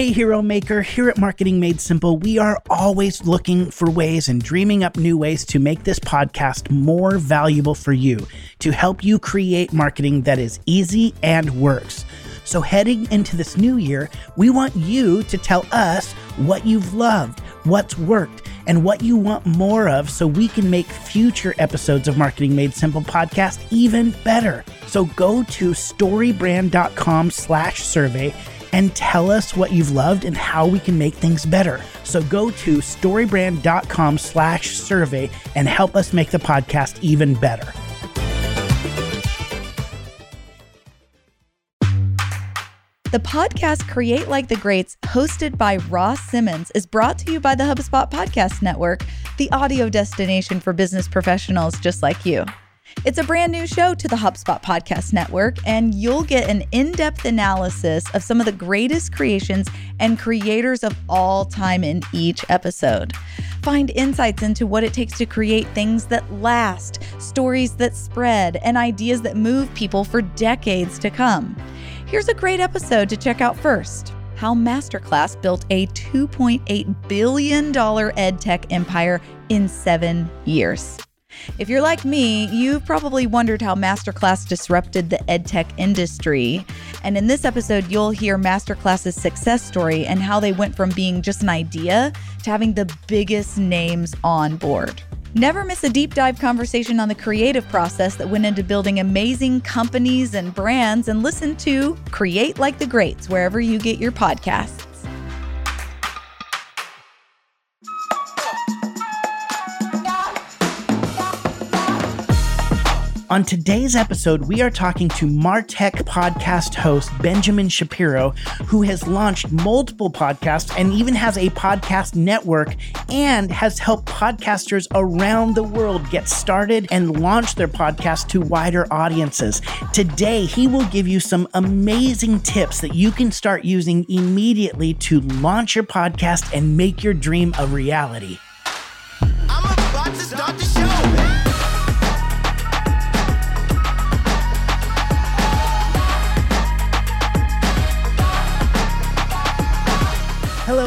Hey, Hero Maker, here at Marketing Made Simple, we are always looking for ways and dreaming up new ways to make this podcast more valuable for you, to help you create marketing that is easy and works. So, heading into this new year, we want you to tell us what you've loved, what's worked, and what you want more of so we can make future episodes of Marketing Made Simple podcast even better. So go to storybrand.com slash survey and tell us what you've loved and how we can make things better. So go to storybrand.com slash survey and help us make the podcast even better. The podcast Create Like the Greats, hosted by Ross Simmonds, is brought to you by the HubSpot Podcast Network, the audio destination for business professionals just like you. It's a brand new show to the HubSpot Podcast Network, and you'll get an in depth analysis of some of the greatest creations and creators of all time in each episode. Find insights into what it takes to create things that last, stories that spread, and ideas that move people for decades to come. Here's a great episode to check out first how Masterclass built a $2.8 billion edtech empire in seven years. If you're like me, you've probably wondered how Masterclass disrupted the edtech industry. And in this episode, you'll hear Masterclass's success story and how they went from being just an idea to having the biggest names on board. Never miss a deep dive conversation on the creative process that went into building amazing companies and brands and listen to Create Like the Greats wherever you get your podcasts. On today's episode, we are talking to Martech podcast host Benjamin Shapiro, who has launched multiple podcasts and even has a podcast network and has helped podcasters around the world get started and launch their podcast to wider audiences. Today, he will give you some amazing tips that you can start using immediately to launch your podcast and make your dream a reality.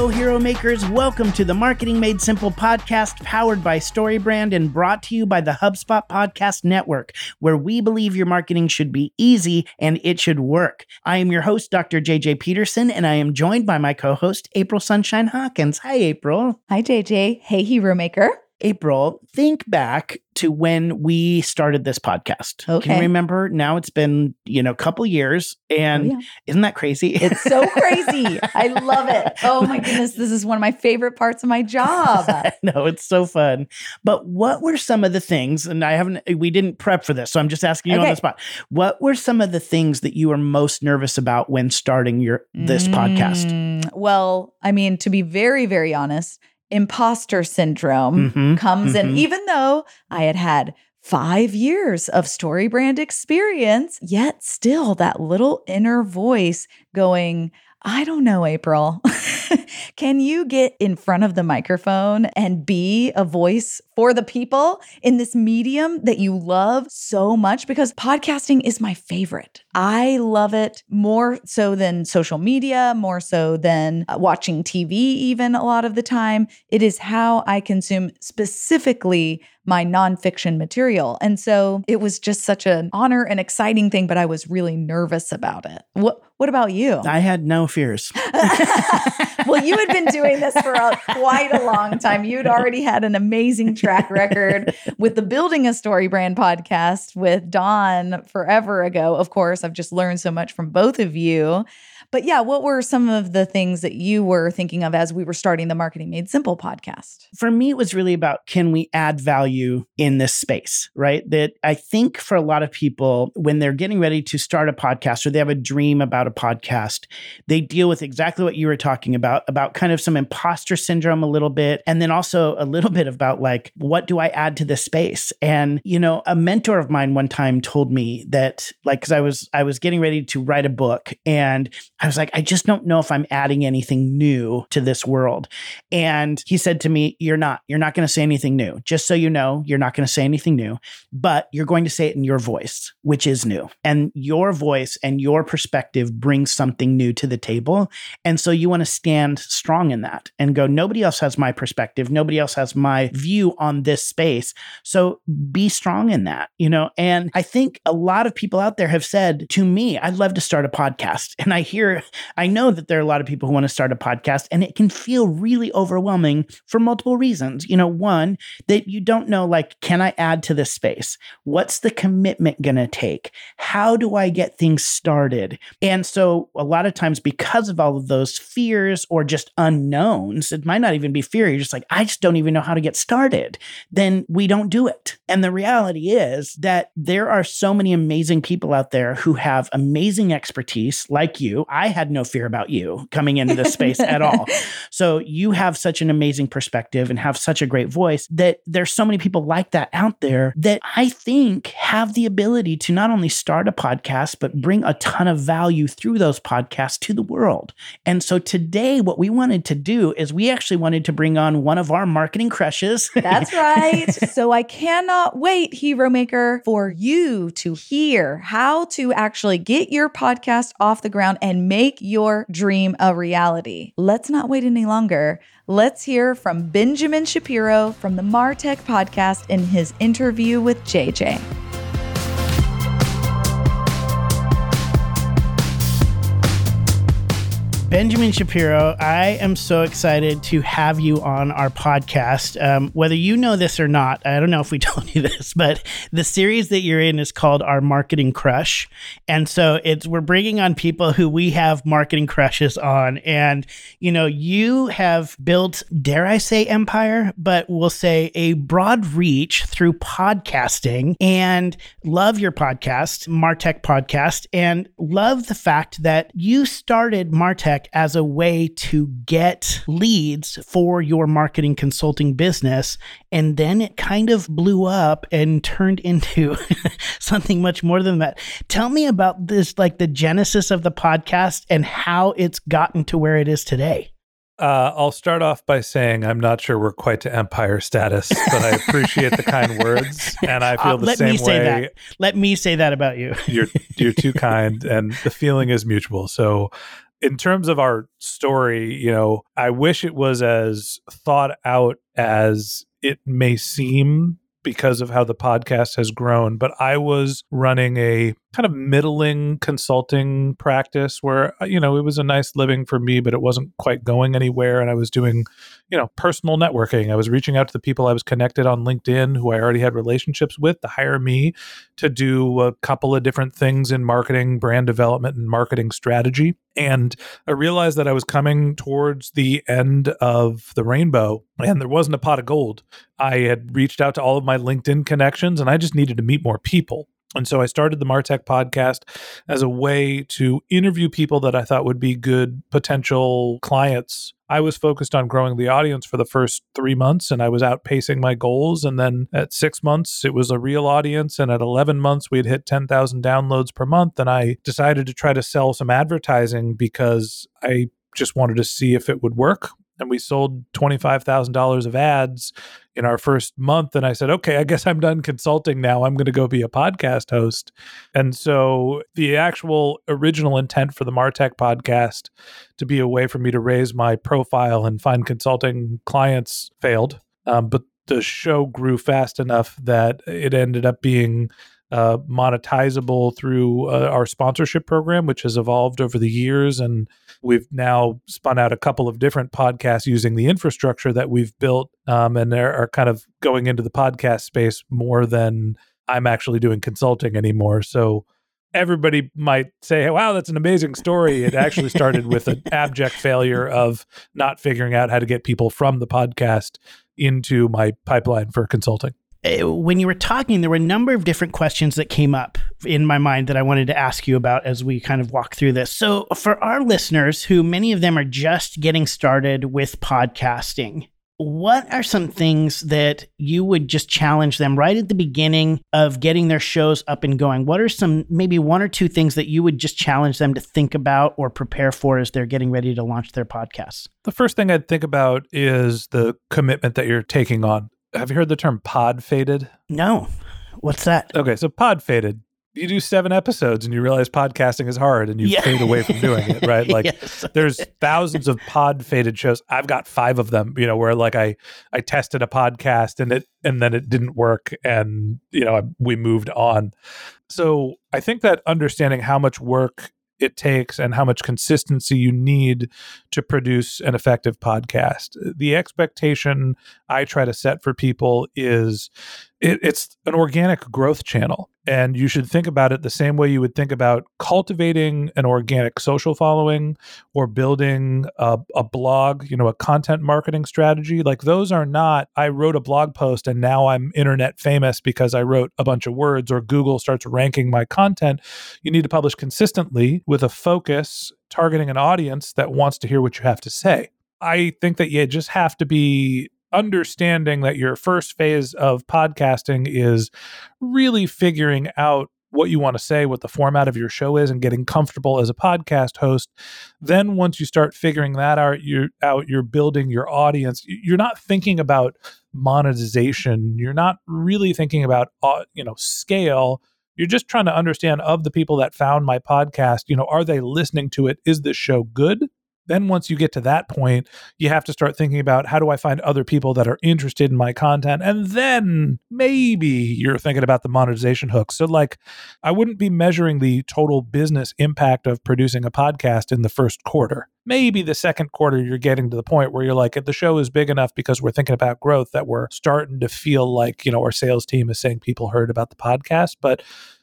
Hero Makers. Welcome to the Marketing Made Simple podcast, powered by StoryBrand and brought to you by the HubSpot Podcast Network, where we believe your marketing should be easy and it should work. I am your host, Dr. JJ Peterson, and I am joined by my co host, April Sunshine Hawkins. Hi, April. Hi, JJ. Hey, Hero Maker. April, think back to when we started this podcast. Okay. Can you remember? Now it's been, you know, a couple years. And Oh, yeah. isn't that crazy? It's so crazy. I love it. Oh my goodness. This is one of my favorite parts of my job. Know it's so fun. But what were some of the things, and I haven't, we didn't prep for this, so I'm just asking you on the spot. What were some of the things that you were most nervous about when starting your this podcast? Mm, Well, I mean, to be very, very honest, imposter syndrome Mhm, comes in, mhm. even though I had had five years of StoryBrand experience, yet still that little inner voice going, I don't know, April. Can you get in front of the microphone and be a voice for the people in this medium that you love so much? Because podcasting is my favorite. I love it more so than social media, more so than uh, watching TV, even a lot of the time. It is how I consume specifically my nonfiction material. And so it was just such an honor and exciting thing, but I was really nervous about it. What what about you? I had no fears. well, you had been doing this for a, quite a long time. You'd already had an amazing track record with the Building a StoryBrand podcast with Don forever ago. Of course, I've just learned so much from both of you. But yeah, what were some of the things that you were thinking of as we were starting the Marketing Made Simple podcast? for me, it was really about can we add value in this space, right? That I think for a lot of people, when they're getting ready to start a podcast or they have a dream about a podcast, they deal with exactly what you were talking about about, kind of some imposter syndrome a little bit, and then also a little bit about like, what do I add to this space? And, you know, a mentor of mine one time told me that, like, cause I was, I was getting ready to write a book and I was like, I just don't know if I'm adding anything new to this world. And he said to me, You're not, you're not going to say anything new. Just so you know, you're not going to say anything new, but you're going to say it in your voice, which is new. And your voice and your perspective brings something new to the table. And so you want to stand strong in that and go, Nobody else has my perspective. Nobody else has my view on this space. So be strong in that, you know? And I think a lot of people out there have said to me, I'd love to start a podcast. And I hear, I know that there are a lot of people who want to start a podcast, and it can feel really overwhelming for multiple reasons. You know, one, that you don't know, like, can I add to this space? What's the commitment going to take? How do I get things started? And so, a lot of times, because of all of those fears or just unknowns, it might not even be fear. You're just like, I just don't even know how to get started. Then we don't do it. And the reality is that there are so many amazing people out there who have amazing expertise, like you. Had no fear about you coming into this space at all. So you have such an amazing perspective and have such a great voice that there's so many people like that out there that I think have the ability to not only start a podcast, but bring a ton of value through those podcasts to the world. And so today, what we wanted to do is we actually wanted to bring on one of our marketing crushes. That's right. so I cannot wait, Hero Maker, for you to hear how to actually get your podcast off the ground and make your dream a reality. Let's not wait any longer. Let's hear from Benjamin Shapiro from the Martech podcast in his interview with JJ. Benjamin Shapiro, I am so excited to have you on our podcast. Um, whether you know this or not, I don't know if we told you this, but the series that you're in is called Our Marketing Crush, and so it's we're bringing on people who we have marketing crushes on, and you know you have built, dare I say, empire, but we'll say a broad reach through podcasting, and love your podcast, Martech Podcast, and love the fact that you started Martech as a way to get leads for your marketing consulting business. And then it kind of blew up and turned into something much more than that. Tell me about this, like the genesis of the podcast and how it's gotten to where it is today. Uh, I'll start off by saying I'm not sure we're quite to empire status, but I appreciate the kind words, and I feel uh, the let same me say way. That. Let me say that about you. you're you're too kind, and the feeling is mutual. So in terms of our story, you know, I wish it was as thought out as it may seem because of how the podcast has grown. But I was running a kind of middling consulting practice where uh, you know it was a nice living for me but it wasn't quite going anywhere and i was doing you know personal networking. I was reaching out to the people i was connected on linkedin who i already had relationships with to hire me to do a couple of different things in marketing brand development and marketing strategy. And i realized that i was coming towards the end of the rainbow and there wasn't a pot of gold. I had reached out to all of my linkedin connections and i just needed to meet more people and so I started the Martech podcast as a way to interview people that I thought would be good potential clients. I was focused on growing the audience for the first three months and I was outpacing my goals. And then at six months, it was a real audience. And at 11 months, we had hit 10,000 downloads per month. And I decided to try to sell some advertising because I just wanted to see if it would work and we sold $25,000 of ads in our first month. And I said, okay, I guess I'm done consulting now. I'm going to go be a podcast host. And so the actual original intent for the Martech podcast to be a way for me to raise my profile and find consulting clients failed. Um, but the show grew fast enough that it ended up being uh, monetizable through uh, our sponsorship program, which has evolved over the years. And we've now spun out a couple of different podcasts using the infrastructure that we've built um, and they are kind of going into the podcast space more than I'm actually doing consulting anymore. So everybody might say, wow, that's an amazing story. It actually started with an abject failure of not figuring out how to get people from the podcast into my pipeline for consulting. Uh, when you were talking, there were a number of different questions that came up in my mind that I wanted to ask you about as we kind of walk through this. So, for our listeners, who many of them are just getting started with podcasting, what are some things that you would just challenge them right at the beginning of getting their shows up and going? What are some, maybe one or two things that you would just challenge them to think about or prepare for as they're getting ready to launch their podcasts? The first thing I'd think about is the commitment that you're taking on. Have you heard the term pod faded? No. What's that? Okay, so pod faded you do seven episodes and you realize podcasting is hard and you yeah. fade away from doing it, right? Like yes. there's thousands of pod faded shows. I've got five of them, you know, where like I I tested a podcast and it and then it didn't work and you know, we moved on. So, I think that understanding how much work it takes and how much consistency you need to produce an effective podcast. The expectation I try to set for people is it, it's an organic growth channel. And you should think about it the same way you would think about cultivating an organic social following or building a, a, blog, you know, a content marketing strategy. Like those are not, I wrote a blog post and now I'm internet famous because I wrote a bunch of words or Google starts ranking my content. You need to publish consistently with a focus targeting an audience that wants to hear what you have to say. I think that you just have to be understanding that your first phase of podcasting is really figuring out what you want to say, what the format of your show is, and getting comfortable as a podcast host. Then once you start figuring that out, you're out, you're building your audience. You're not thinking about monetization. You're not really thinking about uh, you know scale. You're just trying to understand of the people that found my podcast, you know, are they listening to it? Is this show good? Then once you get to that point you have to start thinking about how do i find other people that are interested in my content? And then maybe you're thinking about the monetization hook. So like i wouldn't be measuring the total business impact of producing a podcast in the first quarter. Maybe the second quarter you're getting to the point where you're like the show is big enough because we're thinking about growth that we're starting to feel like you know our sales team is saying people heard about the podcast. But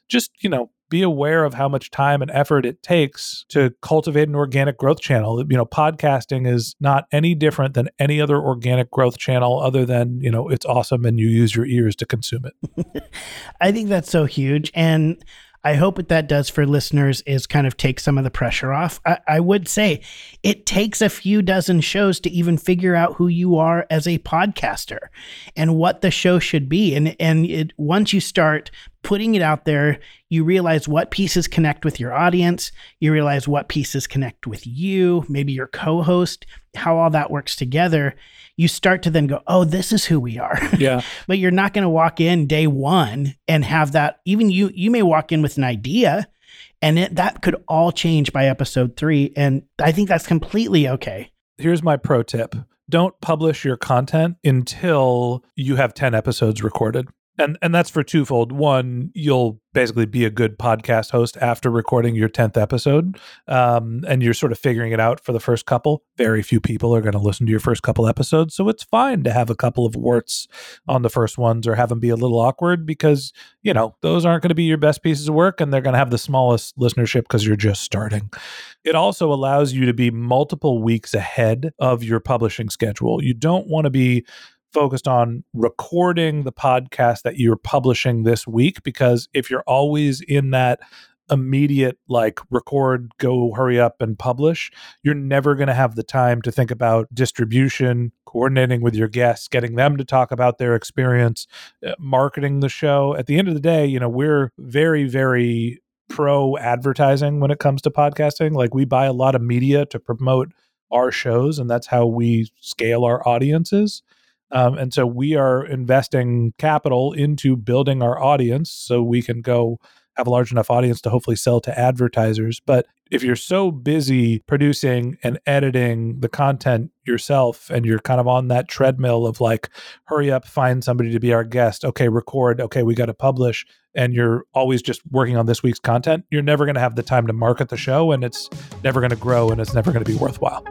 just you know be aware of how much time and effort it takes to cultivate an organic growth channel. You know, podcasting is not any different than any other organic growth channel other than, you know, it's awesome and you use your ears to consume it. I think that's so huge. And I hope what that does for listeners is kind of take some of the pressure off. I, I, would say it takes a few dozen shows to even figure out who you are as a podcaster and what the show should be. And and it once you start putting it out there, you realize what pieces connect with your audience. You realize what pieces connect with you, maybe your co-host, how all that works together you start to then go, oh, this is who we are. Yeah. but you're not going to walk in day one and have that. Even you, you may walk in with an idea, and it, that could all change by episode three. And I think that's completely okay. Here's my pro tip don't publish your content until you have 10 episodes recorded and and that's for twofold. One you'll basically be a good podcast host after recording your 10th episode um, and you're sort of figuring it out for the first couple. Very few people are going to listen to your first couple episodes so it's fine to have a couple of warts on the first ones or have them be a little awkward because you know those aren't going to be your best pieces of work and they're going to have the smallest listenership because you're just starting. It also allows you to be multiple weeks ahead of your publishing schedule. You don't want to be focused on recording the podcast that you're publishing this week because if you're always in that immediate like record go hurry up and publish you're never going to have the time to think about distribution coordinating with your guests getting them to talk about their experience uh, marketing the show. At the end of the day you know we're very very pro advertising when it comes to podcasting. Like we buy a lot of media to promote our shows and that's how we scale our audiences um, and so we are investing capital into building our audience so we can go have a large enough audience to hopefully sell to advertisers. But if you're so busy producing and editing the content yourself and you're kind of on that treadmill of like, hurry up, find somebody to be our guest, okay, record, okay, we got to publish, and you're always just working on this week's content, you're never going to have the time to market the show and it's never going to grow and it's never going to be worthwhile.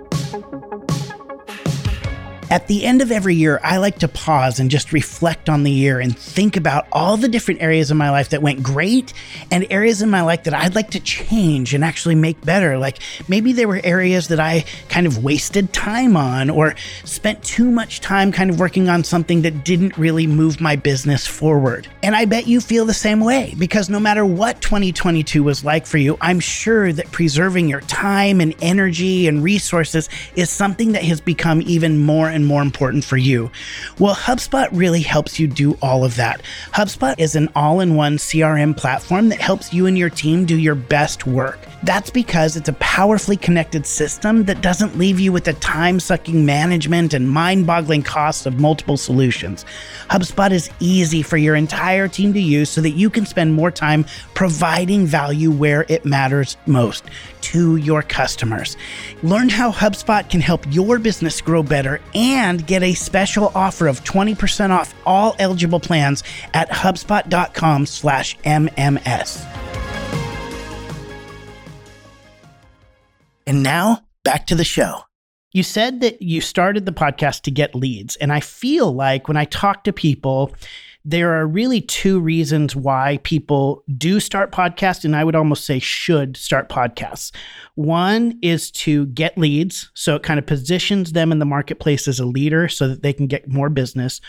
At the end of every year, I like to pause and just reflect on the year and think about all the different areas of my life that went great and areas in my life that I'd like to change and actually make better. Like maybe there were areas that I kind of wasted time on or spent too much time kind of working on something that didn't really move my business forward. And I bet you feel the same way because no matter what 2022 was like for you, I'm sure that preserving your time and energy and resources is something that has become even more and more important for you. Well, HubSpot really helps you do all of that. HubSpot is an all in one CRM platform that helps you and your team do your best work. That's because it's a powerfully connected system that doesn't leave you with the time sucking management and mind boggling costs of multiple solutions. HubSpot is easy for your entire team to use so that you can spend more time providing value where it matters most to your customers. Learn how HubSpot can help your business grow better and get a special offer of 20% off all eligible plans at hubspot.com slash MMS. And now back to the show. You said that you started the podcast to get leads. And I feel like when I talk to people, there are really two reasons why people do start podcasts, and I would almost say should start podcasts. One is to get leads, so it kind of positions them in the marketplace as a leader so that they can get more business.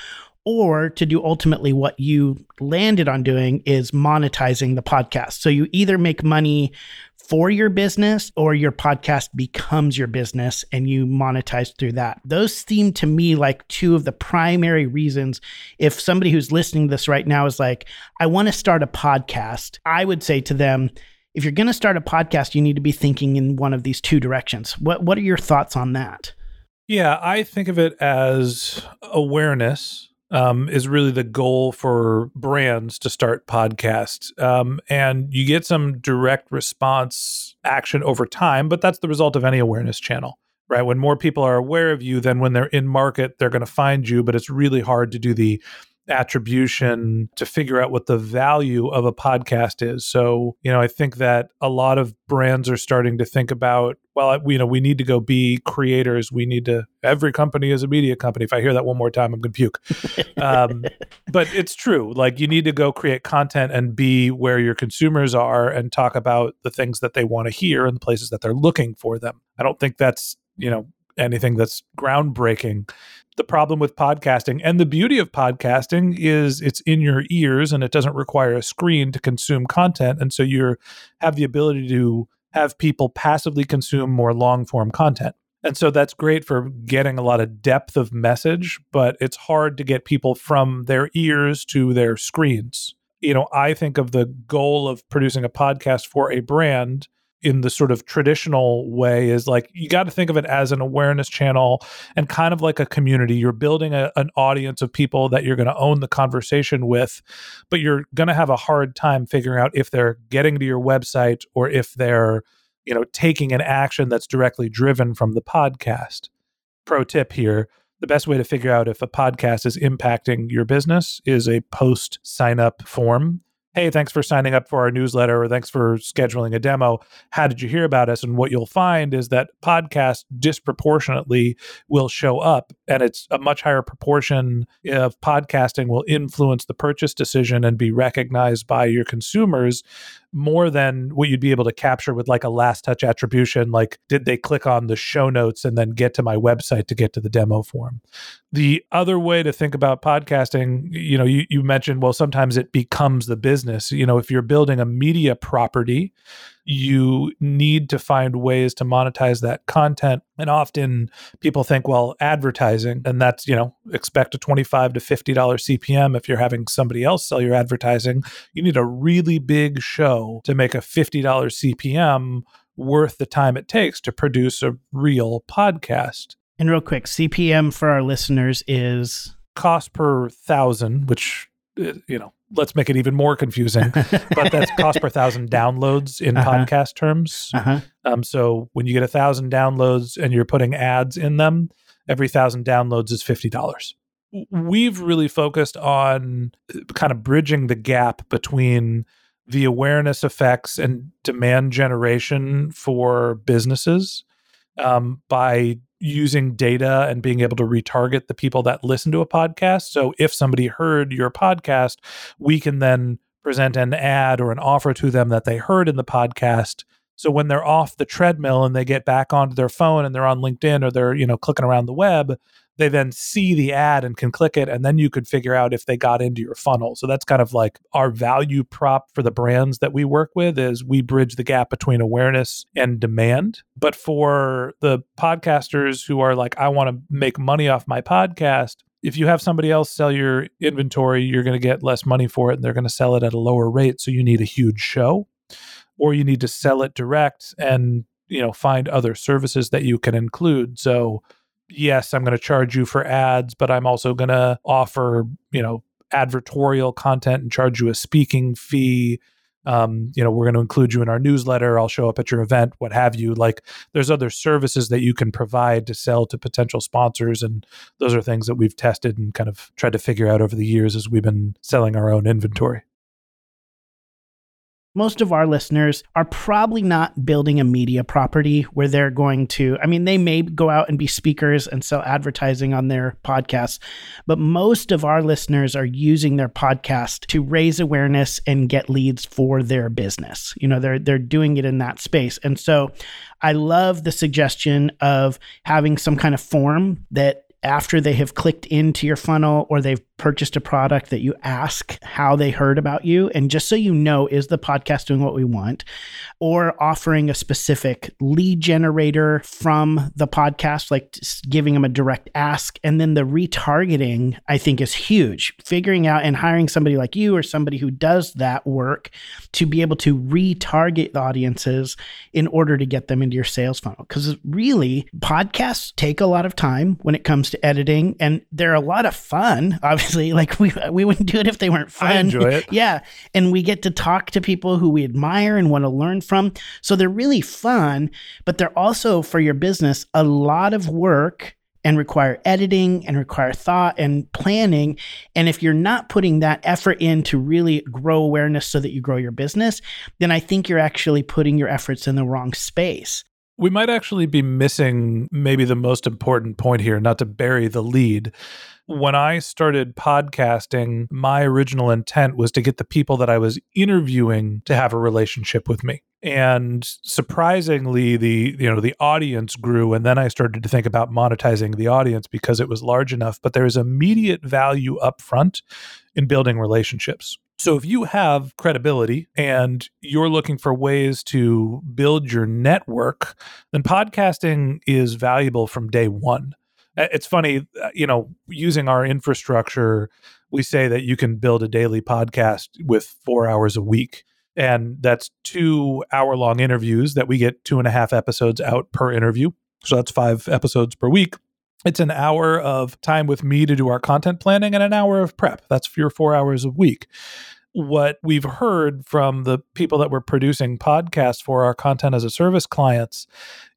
Or to do ultimately what you landed on doing is monetizing the podcast. So you either make money for your business or your podcast becomes your business and you monetize through that. Those seem to me like two of the primary reasons. If somebody who's listening to this right now is like, I want to start a podcast, I would say to them, if you're going to start a podcast, you need to be thinking in one of these two directions. What what are your thoughts on that? Yeah, I think of it as awareness um, is really the goal for brands to start podcasts. Um, and you get some direct response action over time, but that's the result of any awareness channel, right? When more people are aware of you, then when they're in market, they're going to find you, but it's really hard to do the attribution to figure out what the value of a podcast is. So, you know, I think that a lot of brands are starting to think about, well, you know, we need to go be creators. We need to, every company is a media company. If I hear that one more time, I'm going to puke. Um, but it's true. Like, you need to go create content and be where your consumers are and talk about the things that they want to hear and the places that they're looking for them. I don't think that's, you know, anything that's groundbreaking the problem with podcasting. And the beauty of podcasting is it's in your ears and it doesn't require a screen to consume content. And so you have the ability to have people passively consume more long form content. And so that's great for getting a lot of depth of message, but it's hard to get people from their ears to their screens. You know, I think of the goal of producing a podcast for a brand in the sort of traditional way is like you got to think of it as an awareness channel and kind of like a community. You're building a, an audience of people that you're going to own the conversation with, but you're going to have a hard time figuring out if they're getting to your website or if they're, you know, taking an action that's directly driven from the podcast. Pro tip here the best way to figure out if a podcast is impacting your business is a post sign up form hey, thanks for signing up for our newsletter or thanks for scheduling a demo. How did you hear about us? And what you'll find is that podcasts disproportionately will show up, and it's a much higher proportion of podcasting will influence the purchase decision and be recognized by your consumers more than what you'd be able to capture with like a last touch attribution like did they click on the show notes and then get to my website to get to the demo form? The other way to think about podcasting you know you, you mentioned well sometimes it becomes the business. You know if you're building a media property you need to find ways to monetize that content. And often people think well advertising and that's you know expect a 25 to 50 dollar cpm if you're having somebody else sell your advertising. You need a really big show to make a 50 dollar cpm worth the time it takes to produce a real podcast. And real quick cpm for our listeners is cost per thousand which uh, you know let's make it even more confusing. but that's cost per thousand downloads in uh-huh. podcast terms. Uh-huh. Um, so when you get a thousand downloads and you're putting ads in them, every thousand downloads is fifty dollars. We've really focused on uh, kind of bridging the gap between the awareness effects and demand generation for businesses um, by using data and being able to retarget the people that listen to a podcast. So mm-hmm. if somebody heard your podcast, we can then present an ad or an offer to them that they heard in the podcast. So when they're off the treadmill and they get back onto their phone and they're on LinkedIn or they're, you know, clicking around the web, they then see the ad and can click it and then you could figure out if they got into your funnel. So that's kind of like our value prop for the brands that we work with is we bridge the gap between awareness and demand. But for the podcasters who are like i want to make money off my podcast if you have somebody else sell your inventory you're going to get less money for it and they're going to sell it at a lower rate. So you need a huge show or you need to sell it direct and you know find other services that you can include. So yes, I'm going to charge you for ads, but I'm also going to offer, you know, advertorial content and charge you a speaking fee. Um, you know, we're going to include you in our newsletter. I'll show up at your event, what have you. Like, there's other services that you can provide to sell to potential sponsors. And those are things that we've tested and kind of tried to figure out over the years as we've been selling our own inventory most of our listeners are probably not building a media property where they're going to, I mean, they may go out and be speakers and sell advertising on their podcasts, but most of our listeners are using their podcast to raise awareness and get leads for their business. You know, they're they're doing it in that space. And so I love the suggestion of having some kind of form that after they have clicked into your funnel or they've purchased a product that you ask how they heard about you. And just so you know, is the podcast doing what we want? Or offering a specific lead generator from the podcast, like giving them a direct ask. And then the retargeting, I think, is huge. Figuring out and hiring somebody like you or somebody who does that work to be able to retarget the audiences in order to get them into your sales funnel. Because really, podcasts take a lot of time when it comes to editing, and they're a lot of fun, obviously obviously. Like we we wouldn't do it if they weren't fun. I enjoy it. yeah, and we get to talk to people who we admire and want to learn from. So they're really fun, but they're also for your business a lot of work and require editing and require thought and planning. And if you're not putting that effort in to really grow awareness so that you grow your business, then I think you're actually putting your efforts in the wrong space. We might actually be missing maybe the most important point here, not to bury the lead, when I started podcasting, my original intent was to get the people that I was interviewing to have a relationship with me. And surprisingly, the you know the audience grew, and then I started to think about monetizing the audience because it was large enough. But there is immediate value up front in building relationships. So if you have credibility and you're looking for ways to build your network, then podcasting is valuable from day one. It's funny, uh, you know, using our infrastructure, we say that you can build a daily podcast with four hours a week. And that's two hour long interviews that we get two and a half episodes out per interview. So that's five episodes per week. It's an hour of time with me to do our content planning and an hour of prep. That's your four hours a week what we've heard from the people that we're producing podcasts for our content as a service clients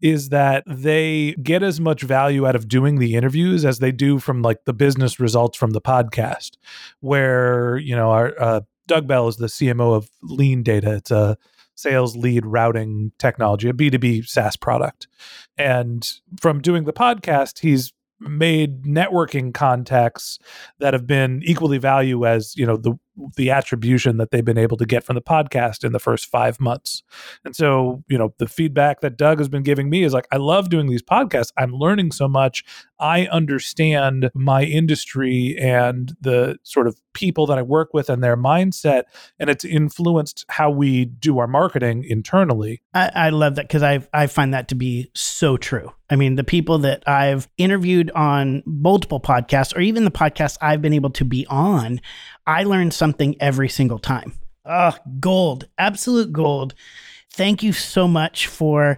is that they get as much value out of doing the interviews as they do from like the business results from the podcast where you know our uh, doug bell is the cmo of LeanData. It's a sales lead routing technology a b2b saas product. And from doing the podcast he's made networking contacts that have been equally value as you know the the attribution that they've been able to get from the podcast in the first five months. And so, you know, the feedback that Doug has been giving me is like, I love doing these podcasts. I'm learning so much. I understand my industry and the sort of people that I work with and their mindset, and it's influenced how we do our marketing internally. I, I love that because I I find that to be so true. I mean, the people that I've interviewed on multiple podcasts, or even the podcasts I've been able to be on, I learn something every single time. Oh, gold, absolute gold. Thank you so much for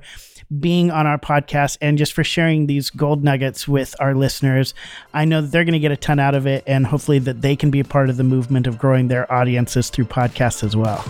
being on our podcast and just for sharing these gold nuggets with our listeners. I know that they're going to get a ton out of it and hopefully that they can be a part of the movement of growing their audiences through podcasts as well.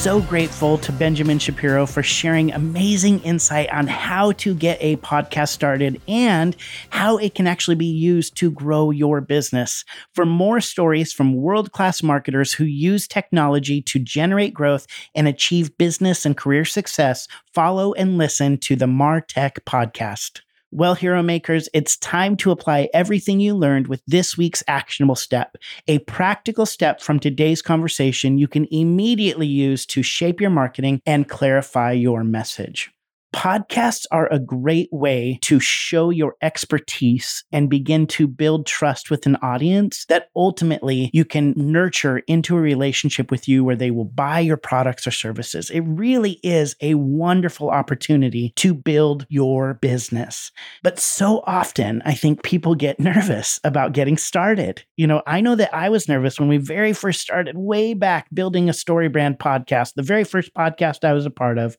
So grateful to Benjamin Shapiro for sharing amazing insight on how to get a podcast started and how it can actually be used to grow your business. For more stories from world class marketers who use technology to generate growth and achieve business and career success, follow and listen to the Martech podcast. Well, Hero Makers, it's time to apply everything you learned with this week's actionable step, a practical step from today's conversation you can immediately use to shape your marketing and clarify your message. Podcasts are a great way to show your expertise and begin to build trust with an audience that ultimately you can nurture into a relationship with you where they will buy your products or services. It really is a wonderful opportunity to build your business. But so often, I think people get nervous about getting started. You know, I know that I was nervous when we very first started way back building a StoryBrand podcast, the very first podcast I was a part of.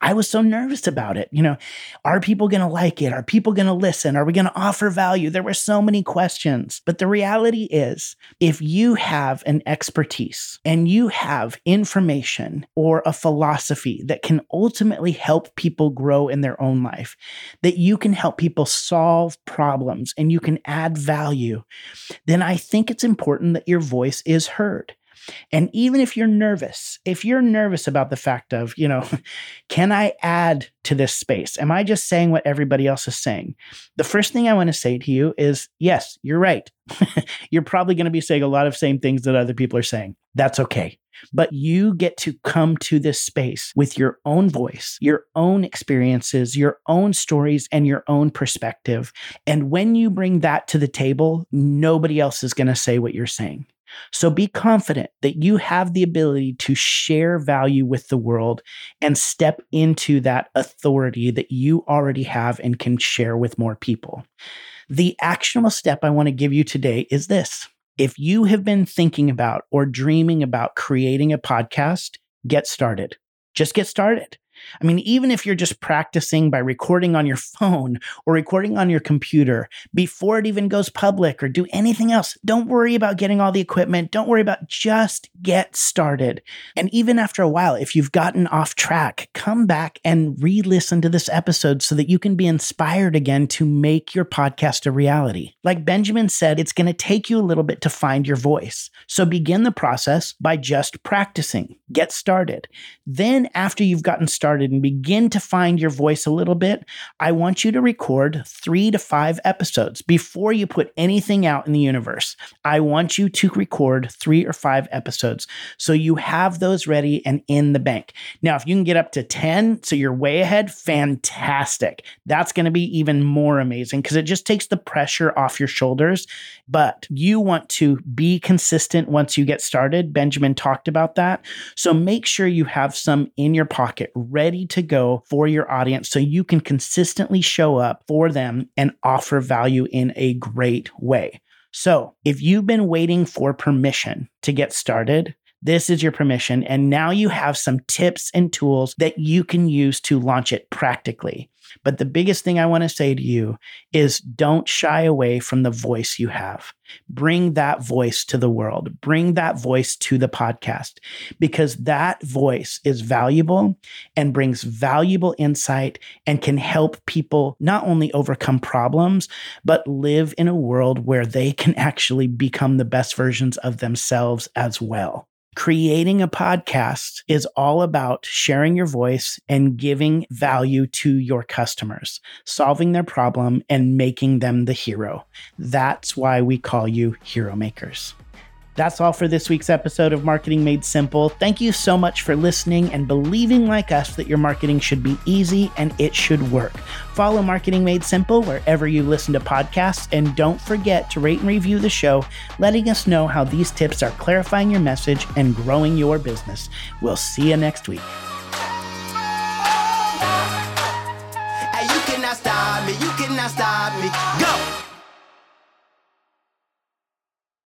I was so nervous about it. You know, are people going to like it? Are people going to listen? Are we going to offer value? There were so many questions. But the reality is, if you have an expertise and you have information or a philosophy that can ultimately help people grow in their own life, that you can help people solve problems and you can add value, then I think it's important that your voice is heard. And even if you're nervous, if you're nervous about the fact of, you know, can I add to this space? Am I just saying what everybody else is saying? The first thing I want to say to you is yes, you're right. you're probably going to be saying a lot of same things that other people are saying. That's okay. But you get to come to this space with your own voice, your own experiences, your own stories, and your own perspective. And when you bring that to the table, nobody else is going to say what you're saying. So be confident that you have the ability to share value with the world and step into that authority that you already have and can share with more people. The actionable step I want to give you today is this. If you have been thinking about or dreaming about creating a podcast, get started. Just get started. I mean, even if you're just practicing by recording on your phone or recording on your computer before it even goes public or do anything else, don't worry about getting all the equipment. Don't worry about just get started. And even after a while, if you've gotten off track, come back and re listen to this episode so that you can be inspired again to make your podcast a reality. Like Benjamin said, it's going to take you a little bit to find your voice. So begin the process by just practicing. Get started. Then, after you've gotten started, started and begin to find your voice a little bit, I want you to record three to five episodes before you put anything out in the universe. I want you to record three or five episodes so you have those ready and in the bank. Now, if you can get up to 10, so you're way ahead, fantastic. That's going to be even more amazing because it just takes the pressure off your shoulders. But you want to be consistent once you get started. Benjamin talked about that. So make sure you have some in your pocket ready to go for your audience so you can consistently show up for them and offer value in a great way. So, if you've been waiting for permission to get started, this is your permission. And now you have some tips and tools that you can use to launch it practically. But the biggest thing I want to say to you is don't shy away from the voice you have. Bring that voice to the world. Bring that voice to the podcast because that voice is valuable and brings valuable insight and can help people not only overcome problems, but live in a world where they can actually become the best versions of themselves as well. Creating a podcast is all about sharing your voice and giving value to your customers, solving their problem and making them the hero. That's why we call you hero makers. That's all for this week's episode of Marketing Made Simple. Thank you so much for listening and believing, like us, that your marketing should be easy and it should work. Follow Marketing Made Simple wherever you listen to podcasts, and don't forget to rate and review the show, letting us know how these tips are clarifying your message and growing your business. We'll see you next week.